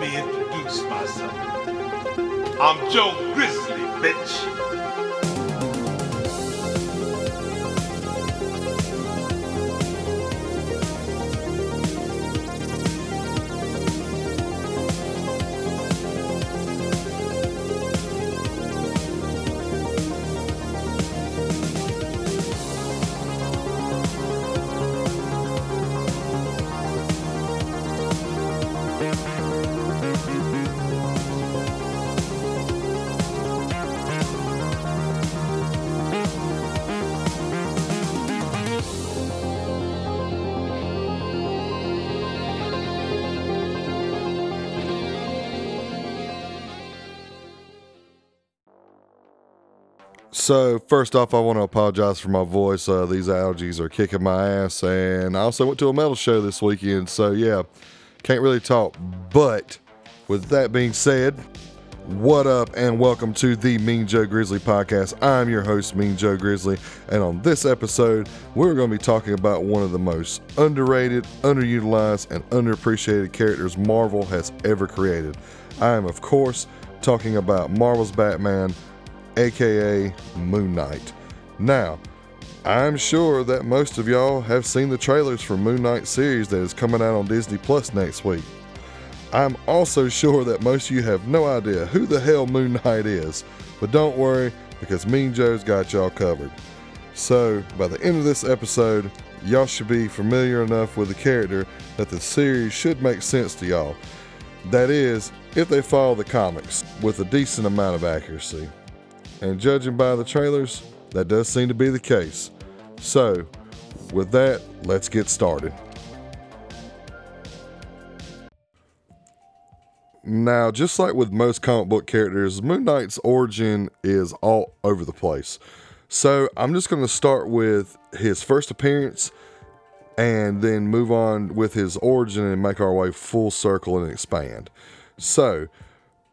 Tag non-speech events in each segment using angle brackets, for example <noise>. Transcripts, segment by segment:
me introduce myself. I'm Joe Grizzly, bitch. So, first off, I want to apologize for my voice. Uh, these allergies are kicking my ass. And I also went to a metal show this weekend. So, yeah, can't really talk. But with that being said, what up, and welcome to the Mean Joe Grizzly podcast. I'm your host, Mean Joe Grizzly. And on this episode, we're going to be talking about one of the most underrated, underutilized, and underappreciated characters Marvel has ever created. I am, of course, talking about Marvel's Batman aka Moon Knight. Now, I'm sure that most of y'all have seen the trailers for Moon Knight series that is coming out on Disney Plus next week. I'm also sure that most of you have no idea who the hell Moon Knight is, but don't worry because Mean Joe's got y'all covered. So, by the end of this episode, y'all should be familiar enough with the character that the series should make sense to y'all. That is, if they follow the comics with a decent amount of accuracy. And judging by the trailers, that does seem to be the case. So, with that, let's get started. Now, just like with most comic book characters, Moon Knight's origin is all over the place. So, I'm just going to start with his first appearance and then move on with his origin and make our way full circle and expand. So,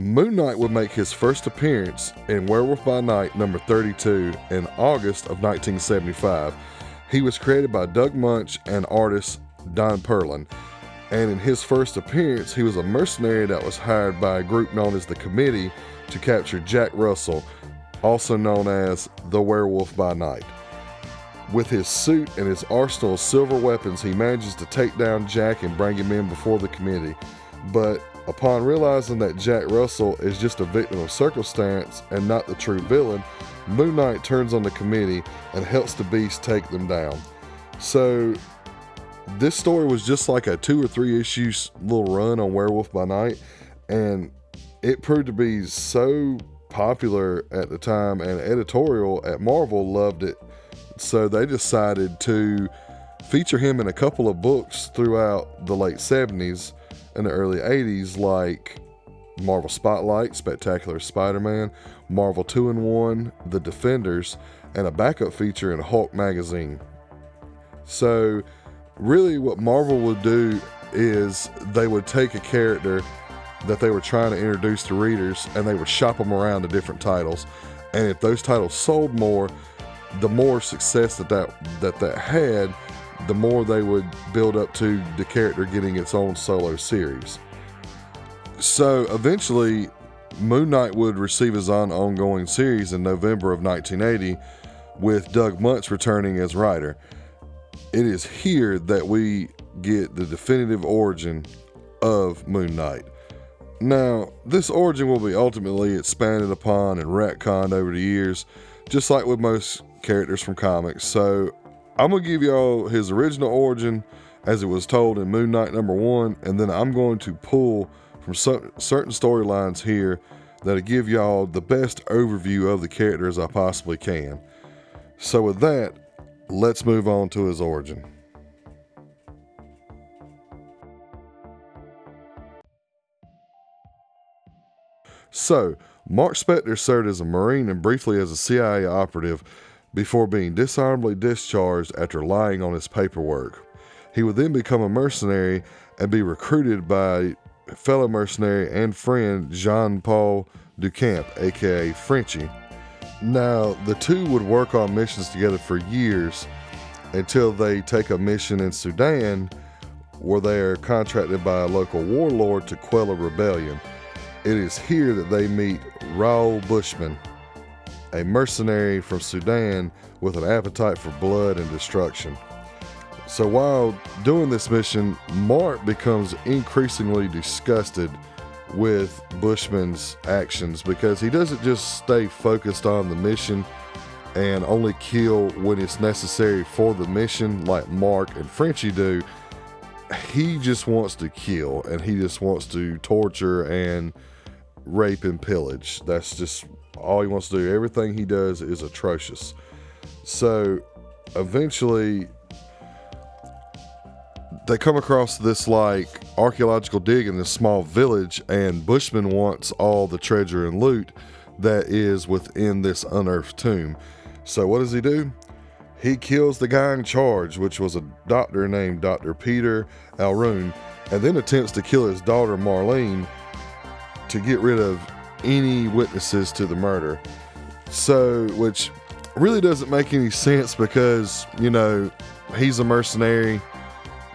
Moon Knight would make his first appearance in Werewolf by Night number 32 in August of 1975. He was created by Doug Moench and artist Don Perlin. And in his first appearance, he was a mercenary that was hired by a group known as the Committee to capture Jack Russell, also known as the Werewolf by Night. With his suit and his arsenal of silver weapons, he manages to take down Jack and bring him in before the committee. But Upon realizing that Jack Russell is just a victim of circumstance and not the true villain, Moon Knight turns on the committee and helps the Beast take them down. So, this story was just like a two or three issues little run on Werewolf by Night, and it proved to be so popular at the time, and editorial at Marvel loved it. So, they decided to feature him in a couple of books throughout the late 70s in the early 80s, like Marvel Spotlight, Spectacular Spider Man, Marvel 2 in 1, The Defenders, and a backup feature in Hulk magazine. So, really, what Marvel would do is they would take a character that they were trying to introduce to readers and they would shop them around to different titles. And if those titles sold more, the more success that that, that, that had, the more they would build up to the character getting its own solo series. So eventually, Moon Knight would receive his own ongoing series in November of 1980, with Doug Moench returning as writer. It is here that we get the definitive origin of Moon Knight. Now, this origin will be ultimately expanded upon and retconned over the years, just like with most characters from comics, so I'm gonna give y'all his original origin as it was told in Moon Knight number one, and then I'm going to pull from certain storylines here that'll give y'all the best overview of the character as I possibly can. So, with that, let's move on to his origin. So, Mark Spector served as a Marine and briefly as a CIA operative before being dishonorably discharged after lying on his paperwork. He would then become a mercenary and be recruited by fellow mercenary and friend Jean Paul DuChamp, aka Frenchie. Now, the two would work on missions together for years until they take a mission in Sudan where they are contracted by a local warlord to quell a rebellion. It is here that they meet Raoul Bushman, a mercenary from Sudan with an appetite for blood and destruction. So while doing this mission, Mark becomes increasingly disgusted with Bushman's actions because he doesn't just stay focused on the mission and only kill when it's necessary for the mission, like Mark and Frenchie do. He just wants to kill and he just wants to torture and rape and pillage. That's just all he wants to do. Everything he does is atrocious. So eventually, they come across this like archaeological dig in this small village, and Bushman wants all the treasure and loot that is within this unearthed tomb. So, what does he do? He kills the guy in charge, which was a doctor named Dr. Peter Alraune, and then attempts to kill his daughter Marlene to get rid of any witnesses to the murder. So, which really doesn't make any sense because, you know, he's a mercenary.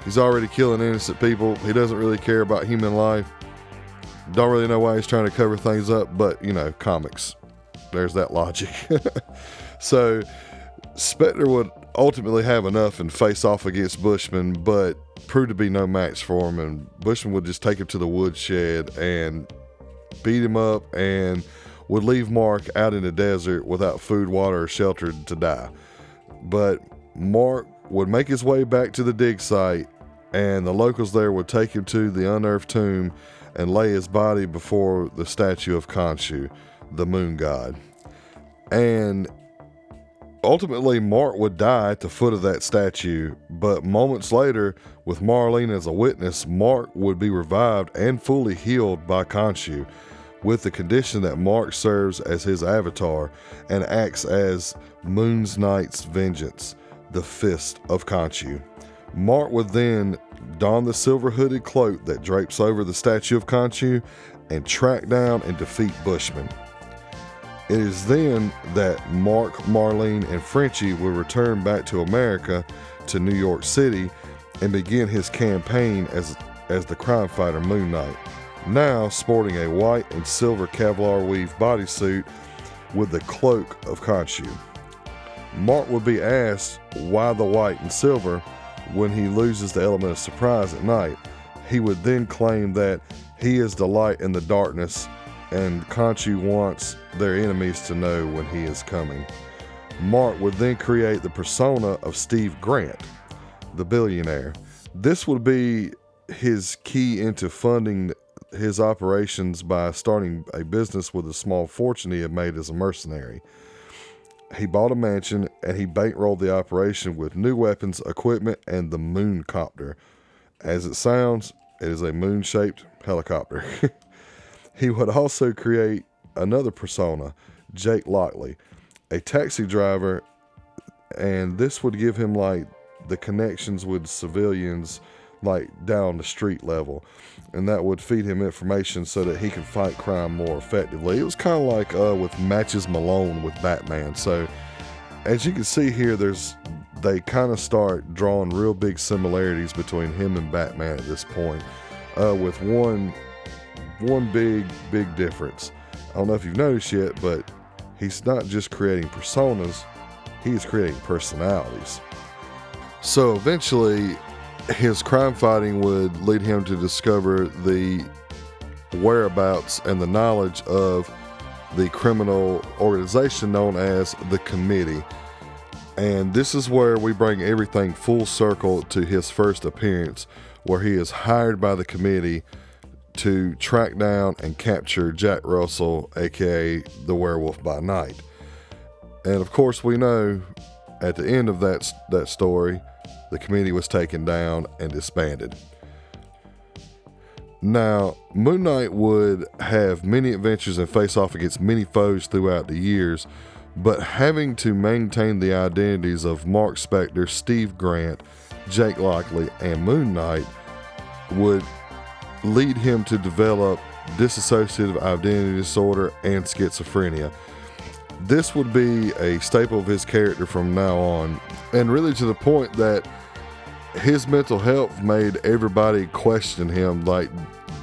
He's already killing innocent people. He doesn't really care about human life. Don't really know why he's trying to cover things up, but, you know, comics. There's that logic. <laughs> so, Spector would ultimately have enough and face off against Bushman, but proved to be no match for him. And Bushman would just take him to the woodshed and beat him up and would leave Mark out in the desert without food, water, or shelter to die. But Mark would make his way back to the dig site, and the locals there would take him to the unearthed tomb and lay his body before the statue of Khonshu, the moon god. And ultimately, Mark would die at the foot of that statue, but moments later, with Marlene as a witness, Mark would be revived and fully healed by Khonshu with the condition that Mark serves as his avatar and acts as Moon's Knight's vengeance, the fist of Khonshu. Mark would then don the silver hooded cloak that drapes over the statue of Khonshu and track down and defeat Bushman. It is then that Mark, Marlene, and Frenchie will return back to America to New York City and begin his campaign as, as the crime fighter Moon Knight now sporting a white and silver Kevlar weave bodysuit with the cloak of Khonshu. Mark would be asked why the white and silver when he loses the element of surprise at night. He would then claim that he is the light in the darkness and Khonshu wants their enemies to know when he is coming. Mark would then create the persona of Steve Grant, the billionaire. This would be his key into funding his operations by starting a business with a small fortune he had made as a mercenary. He bought a mansion and he bankrolled the operation with new weapons, equipment, and the moon copter. As it sounds, it is a moon shaped helicopter. <laughs> he would also create another persona, Jake Lockley, a taxi driver, and this would give him like the connections with civilians like down the street level and that would feed him information so that he could fight crime more effectively. It was kind of like uh, with Matches Malone with Batman. So, as you can see here, there's they kind of start drawing real big similarities between him and Batman at this point, uh, with one one big big difference. I don't know if you've noticed yet, but he's not just creating personas; he's creating personalities. So eventually, his crime fighting would lead him to discover the whereabouts and the knowledge of the criminal organization known as the Committee. And this is where we bring everything full circle to his first appearance, where he is hired by the Committee to track down and capture Jack Russell, aka the Werewolf by Night. And of course, we know at the end of that, that story the committee was taken down and disbanded. Now, Moon Knight would have many adventures and face off against many foes throughout the years, but having to maintain the identities of Mark Spector, Steve Grant, Jake Lockley, and Moon Knight would lead him to develop dissociative identity disorder and schizophrenia. This would be a staple of his character from now on, and really to the point that his mental health made everybody question him, like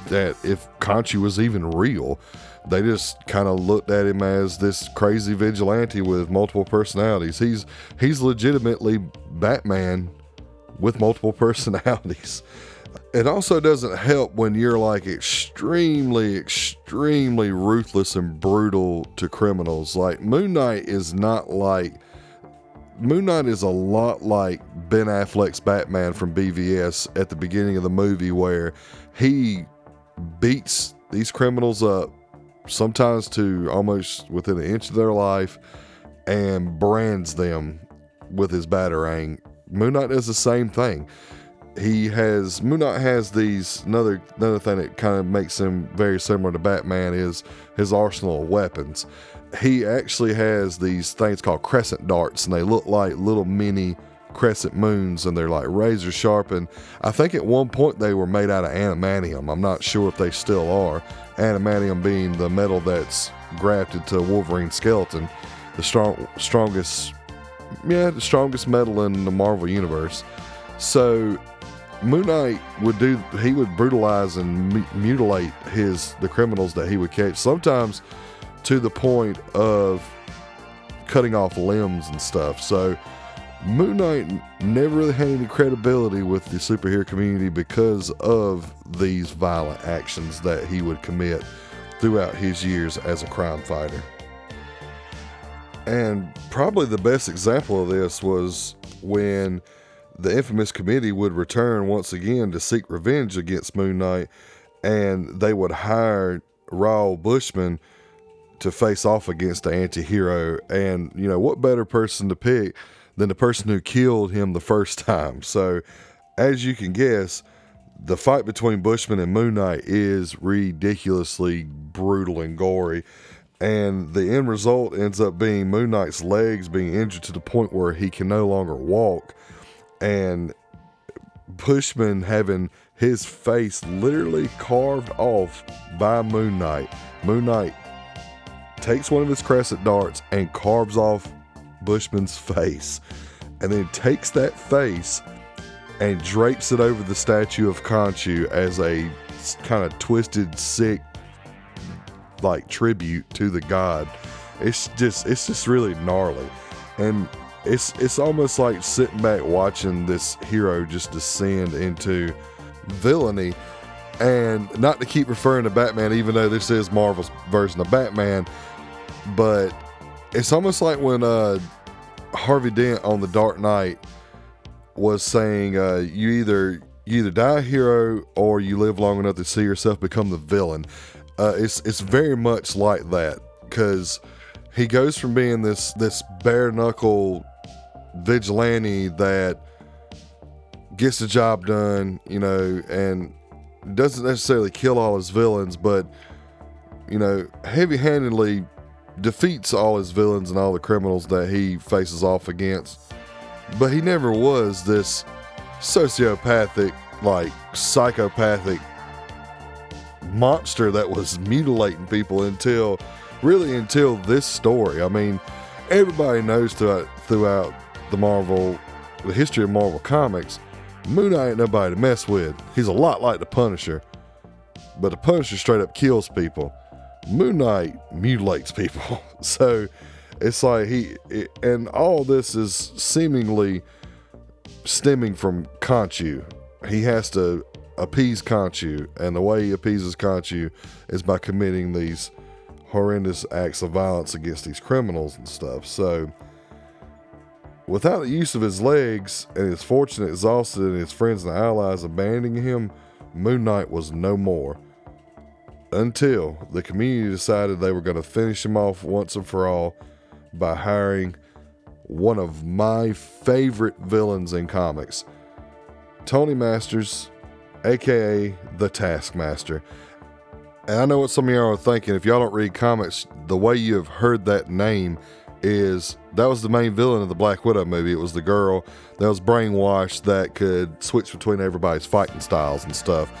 that if Khonshu was even real. They just kind of looked at him as this crazy vigilante with multiple personalities. He's he's legitimately Batman with multiple <laughs> personalities. It also doesn't help when you're like extremely, extremely ruthless and brutal to criminals. Like Moon Knight is not like Moon Knight is a lot like Ben Affleck's Batman from BVS at the beginning of the movie, where he beats these criminals up, sometimes to almost within an inch of their life, and brands them with his batarang. Moon Knight does the same thing. He has Moon Knight has these another another thing that kind of makes him very similar to Batman is his arsenal of weapons he actually has these things called crescent darts, and they look like little mini crescent moons, and they're like razor sharp. And I think at one point they were made out of adamantium. I'm not sure if they still are. Adamantium being the metal that's grafted to Wolverine's skeleton, the strong, strongest, yeah, the strongest metal in the Marvel universe. So Moon Knight would do he would brutalize and mutilate his the criminals that he would catch. Sometimes to the point of cutting off limbs and stuff. So Moon Knight never really had any credibility with the superhero community because of these violent actions that he would commit throughout his years as a crime fighter. And probably the best example of this was when the infamous committee would return once again to seek revenge against Moon Knight, and they would hire Raoul Bushman to face off against the anti-hero. And you know what better person to pick than the person who killed him the first <laughs> time? So as you can guess the fight between bushman and moon knight is ridiculously brutal and gory. And the end result ends up being moon knight's legs being injured to the point where he can no longer walk and bushman having his face literally carved off by moon knight moon knight takes one of his crescent darts and carves off Bushman's face, and then takes that face and drapes it over the statue of Khonshu as a kind of twisted, sick, like tribute to the god. It's just, it's just really gnarly, and it's it's almost like sitting back watching this hero just descend into villainy. And not to keep referring to Batman, even though this is Marvel's version of Batman, but it's almost like when uh, Harvey Dent on The Dark Knight was saying, uh, "You either you either die a hero or you live long enough to see yourself become the villain." Uh, it's it's very much like that because he goes from being this this bare knuckle vigilante that gets the job done, you know, and doesn't necessarily kill all his villains, but you know, heavy handedly defeats all his villains and all the criminals that he faces off against. But he never was this sociopathic, like psychopathic monster that was mutilating people until really until this story. I mean, everybody knows throughout throughout the Marvel the history of Marvel comics, Moon Knight ain't nobody to mess with. He's a lot like the Punisher. But the Punisher straight up kills people. Moon Knight mutilates people. <laughs> so it's like he, it, and all this is seemingly stemming from Khonshu. He has to appease Khonshu, and the way he appeases Khonshu is by committing these horrendous acts of violence against these criminals and stuff. So, without the use of his legs and his fortune exhausted and his friends and allies abandoning him, Moon Knight was no more until the community decided they were going to finish him off once and for all by hiring one of my favorite villains in comics, Tony Masters, aka the Taskmaster. And I know what some of y'all are thinking. If y'all don't read comics, the way you have heard that name is that was the main villain of the Black Widow movie. It was the girl that was brainwashed that could switch between everybody's fighting styles and stuff.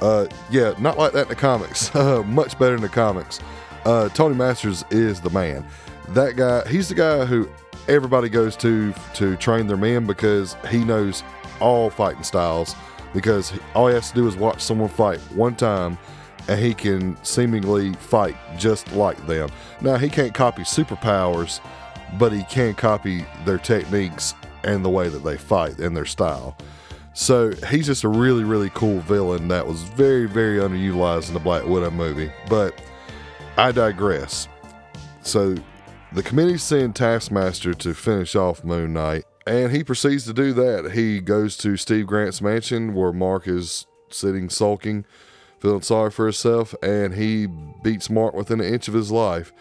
Uh, yeah, not like that in the comics. <laughs> much better in the comics. Uh, Tony Masters is the man. That guy, he's the guy who everybody goes to to train their men because he knows all fighting styles because all he has to do is watch someone fight one time and he can seemingly fight just like them. Now, he can't copy superpowers, but he can copy their techniques and the way that they fight and their style. So he's just a really, really cool villain that was very, very underutilized in the Black Widow movie. But I digress. So the committee send Taskmaster to finish off Moon Knight, and he proceeds to do that. He goes to Steve Grant's mansion where Mark is sitting sulking, feeling sorry for himself, and he beats Mark within an inch of his life.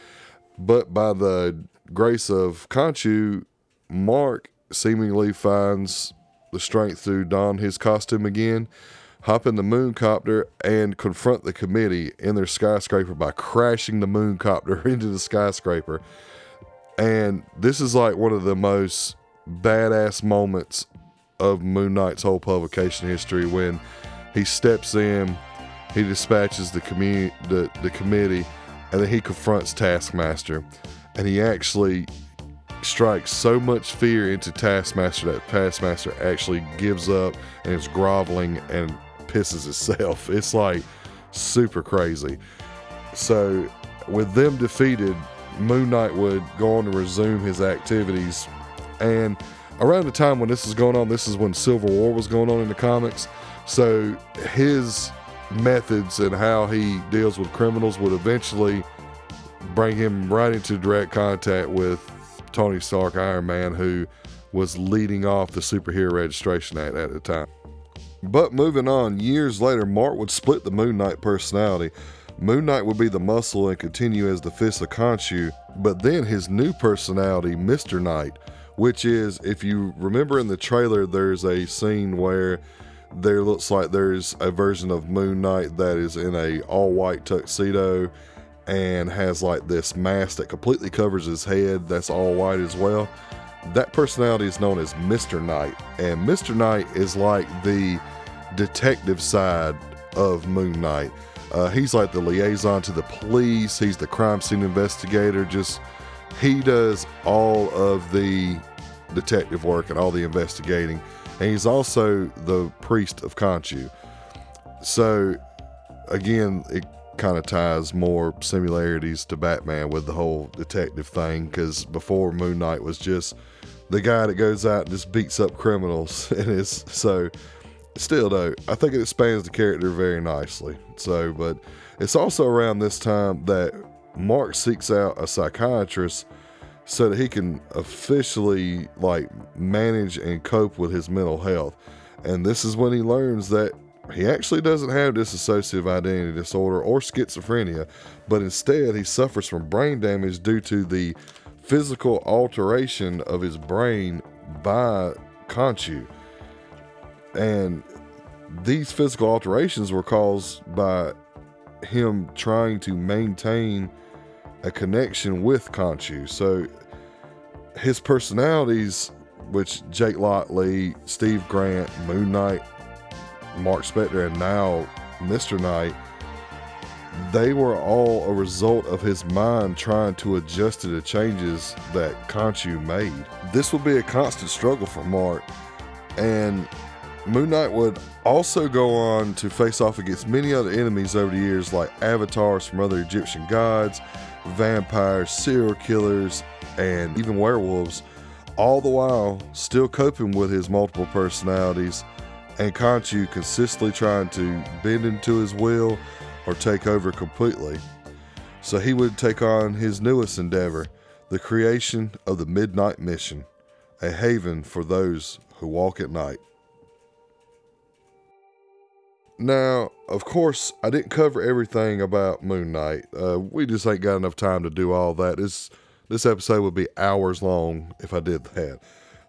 But by the grace of Khonshu, Mark seemingly finds the strength to don his costume again, hop in the moon copter, and confront the committee in their skyscraper by crashing the moon copter <laughs> into the skyscraper. And this is like one of the most badass moments of Moon Knight's whole publication history when he steps in, he dispatches the community, the, the committee, and then he confronts Taskmaster. And he actually strikes so much fear into Taskmaster that Taskmaster actually gives up and is groveling and pisses itself. <laughs> It's like super crazy. So, with them defeated, Moon Knight would go on to resume his activities. And around the time when this is going on, this is when Civil War was going on in the comics. So, his methods and how he deals with criminals would eventually bring him right into direct contact with Tony Stark, Iron Man, who was leading off the Superhero Registration Act at the time. But moving on, years later, Mark would split the Moon Knight personality. Moon Knight would be the muscle and continue as the fist of Khonshu, but then his new personality, Mr. Knight, which is, if you remember in the trailer, there's a scene where there looks like there's a version of Moon Knight that is in a all white tuxedo and has like this mask that completely covers his head that's all white as well. That personality is known as Mr. Knight, and Mr. Knight is like the detective side of Moon Knight. Uh, he's like the liaison to the police, he's the crime scene investigator, just he does all of the detective work and all the investigating, and he's also the priest of Khonshu. So, again, it kind of ties more similarities to Batman with the whole detective thing because before Moon Knight was just the guy that goes out and just beats up criminals <laughs> and is so still though I think it expands the character very nicely so but it's also around this time that Mark seeks out a psychiatrist so that he can officially like manage and cope with his mental health and this is when he learns that he actually doesn't have dissociative identity disorder or schizophrenia, but instead he suffers from brain damage due to the physical alteration of his brain by Khonshu. And these physical alterations were caused by him trying to maintain a connection with Khonshu. So his personalities, which Jake Lockley, Steve Grant, Moon Knight, Mark Spector, and now Mr. Knight, they were all a result of his mind trying to adjust to the changes that Khonshu made. This would be a constant struggle for Mark, and Moon Knight would also go on to face off against many other enemies over the years, like avatars from other Egyptian gods, vampires, serial killers, and even werewolves, all the while still coping with his multiple personalities and Khonshu consistently trying to bend him to his will or take over completely. So he would take on his newest endeavor, the creation of the Midnight Mission, a haven for those who walk at night. Now, of course, I didn't cover everything about Moon Knight. Uh, we just ain't got enough time to do all that. This this episode would be hours long if I did that.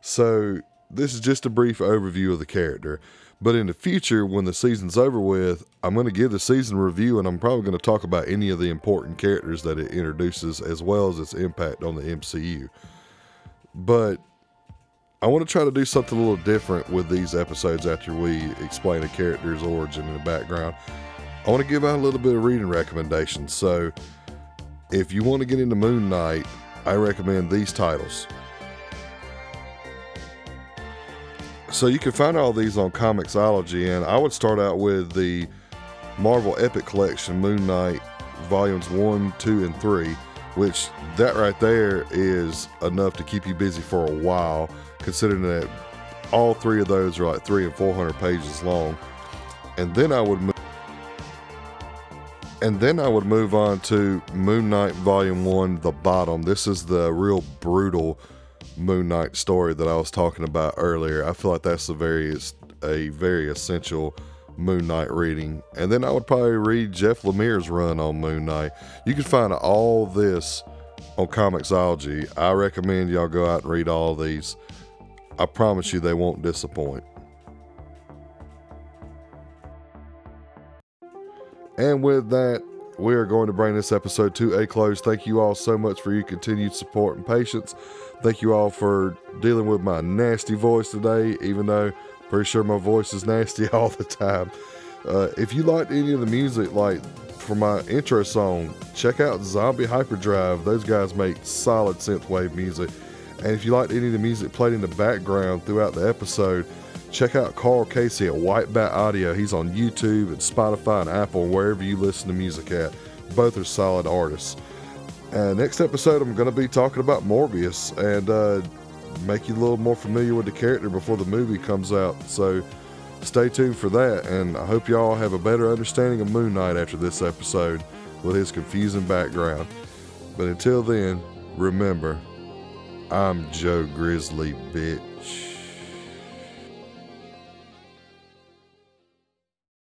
So this is just a brief overview of the character. But in the future, when the season's over with, I'm going to give the season review and I'm probably going to talk about any of the important characters that it introduces as well as its impact on the MCU. But I want to try to do something a little different with these episodes after we explain a character's origin and the background. I want to give out a little bit of reading recommendations. So if you want to get into Moon Knight, I recommend these titles So you can find all these on Comixology, and I would start out with the Marvel Epic Collection Moon Knight Volumes 1, 2, and 3, which that right there is enough to keep you busy for a while, considering that all three of those are like three and 400 pages long. And then I would move. And then I would move on to Moon Knight Volume 1, The Bottom. This is the real brutal Moon Knight story that I was talking about earlier. I feel like that's a very a very essential Moon Knight reading. And then I would probably read Jeff Lemire's run on Moon Knight. You can find all this on Comixology. I recommend y'all go out and read all these. I promise you they won't disappoint. And with that, we are going to bring this episode to a close. Thank you all so much for your continued support and patience. Thank you all for dealing with my nasty voice today, even though pretty sure my voice is <laughs> nasty all the time. Uh, if you liked any of the music, like for my intro song, check out Zombie Hyperdrive. Those guys make solid synthwave music. And if you liked any of the music played in the background throughout the episode, check out Karl Casey at White Bat Audio. He's on YouTube and Spotify and Apple, wherever you listen to music at. Both are solid artists. Next episode, I'm going to be talking about Morbius and uh, make you a little more familiar with the character before the movie comes out. So stay tuned for that. And I hope y'all have a better understanding of Moon Knight after this episode with his confusing background. But until then, remember, I'm Joe Grizzly, bitch.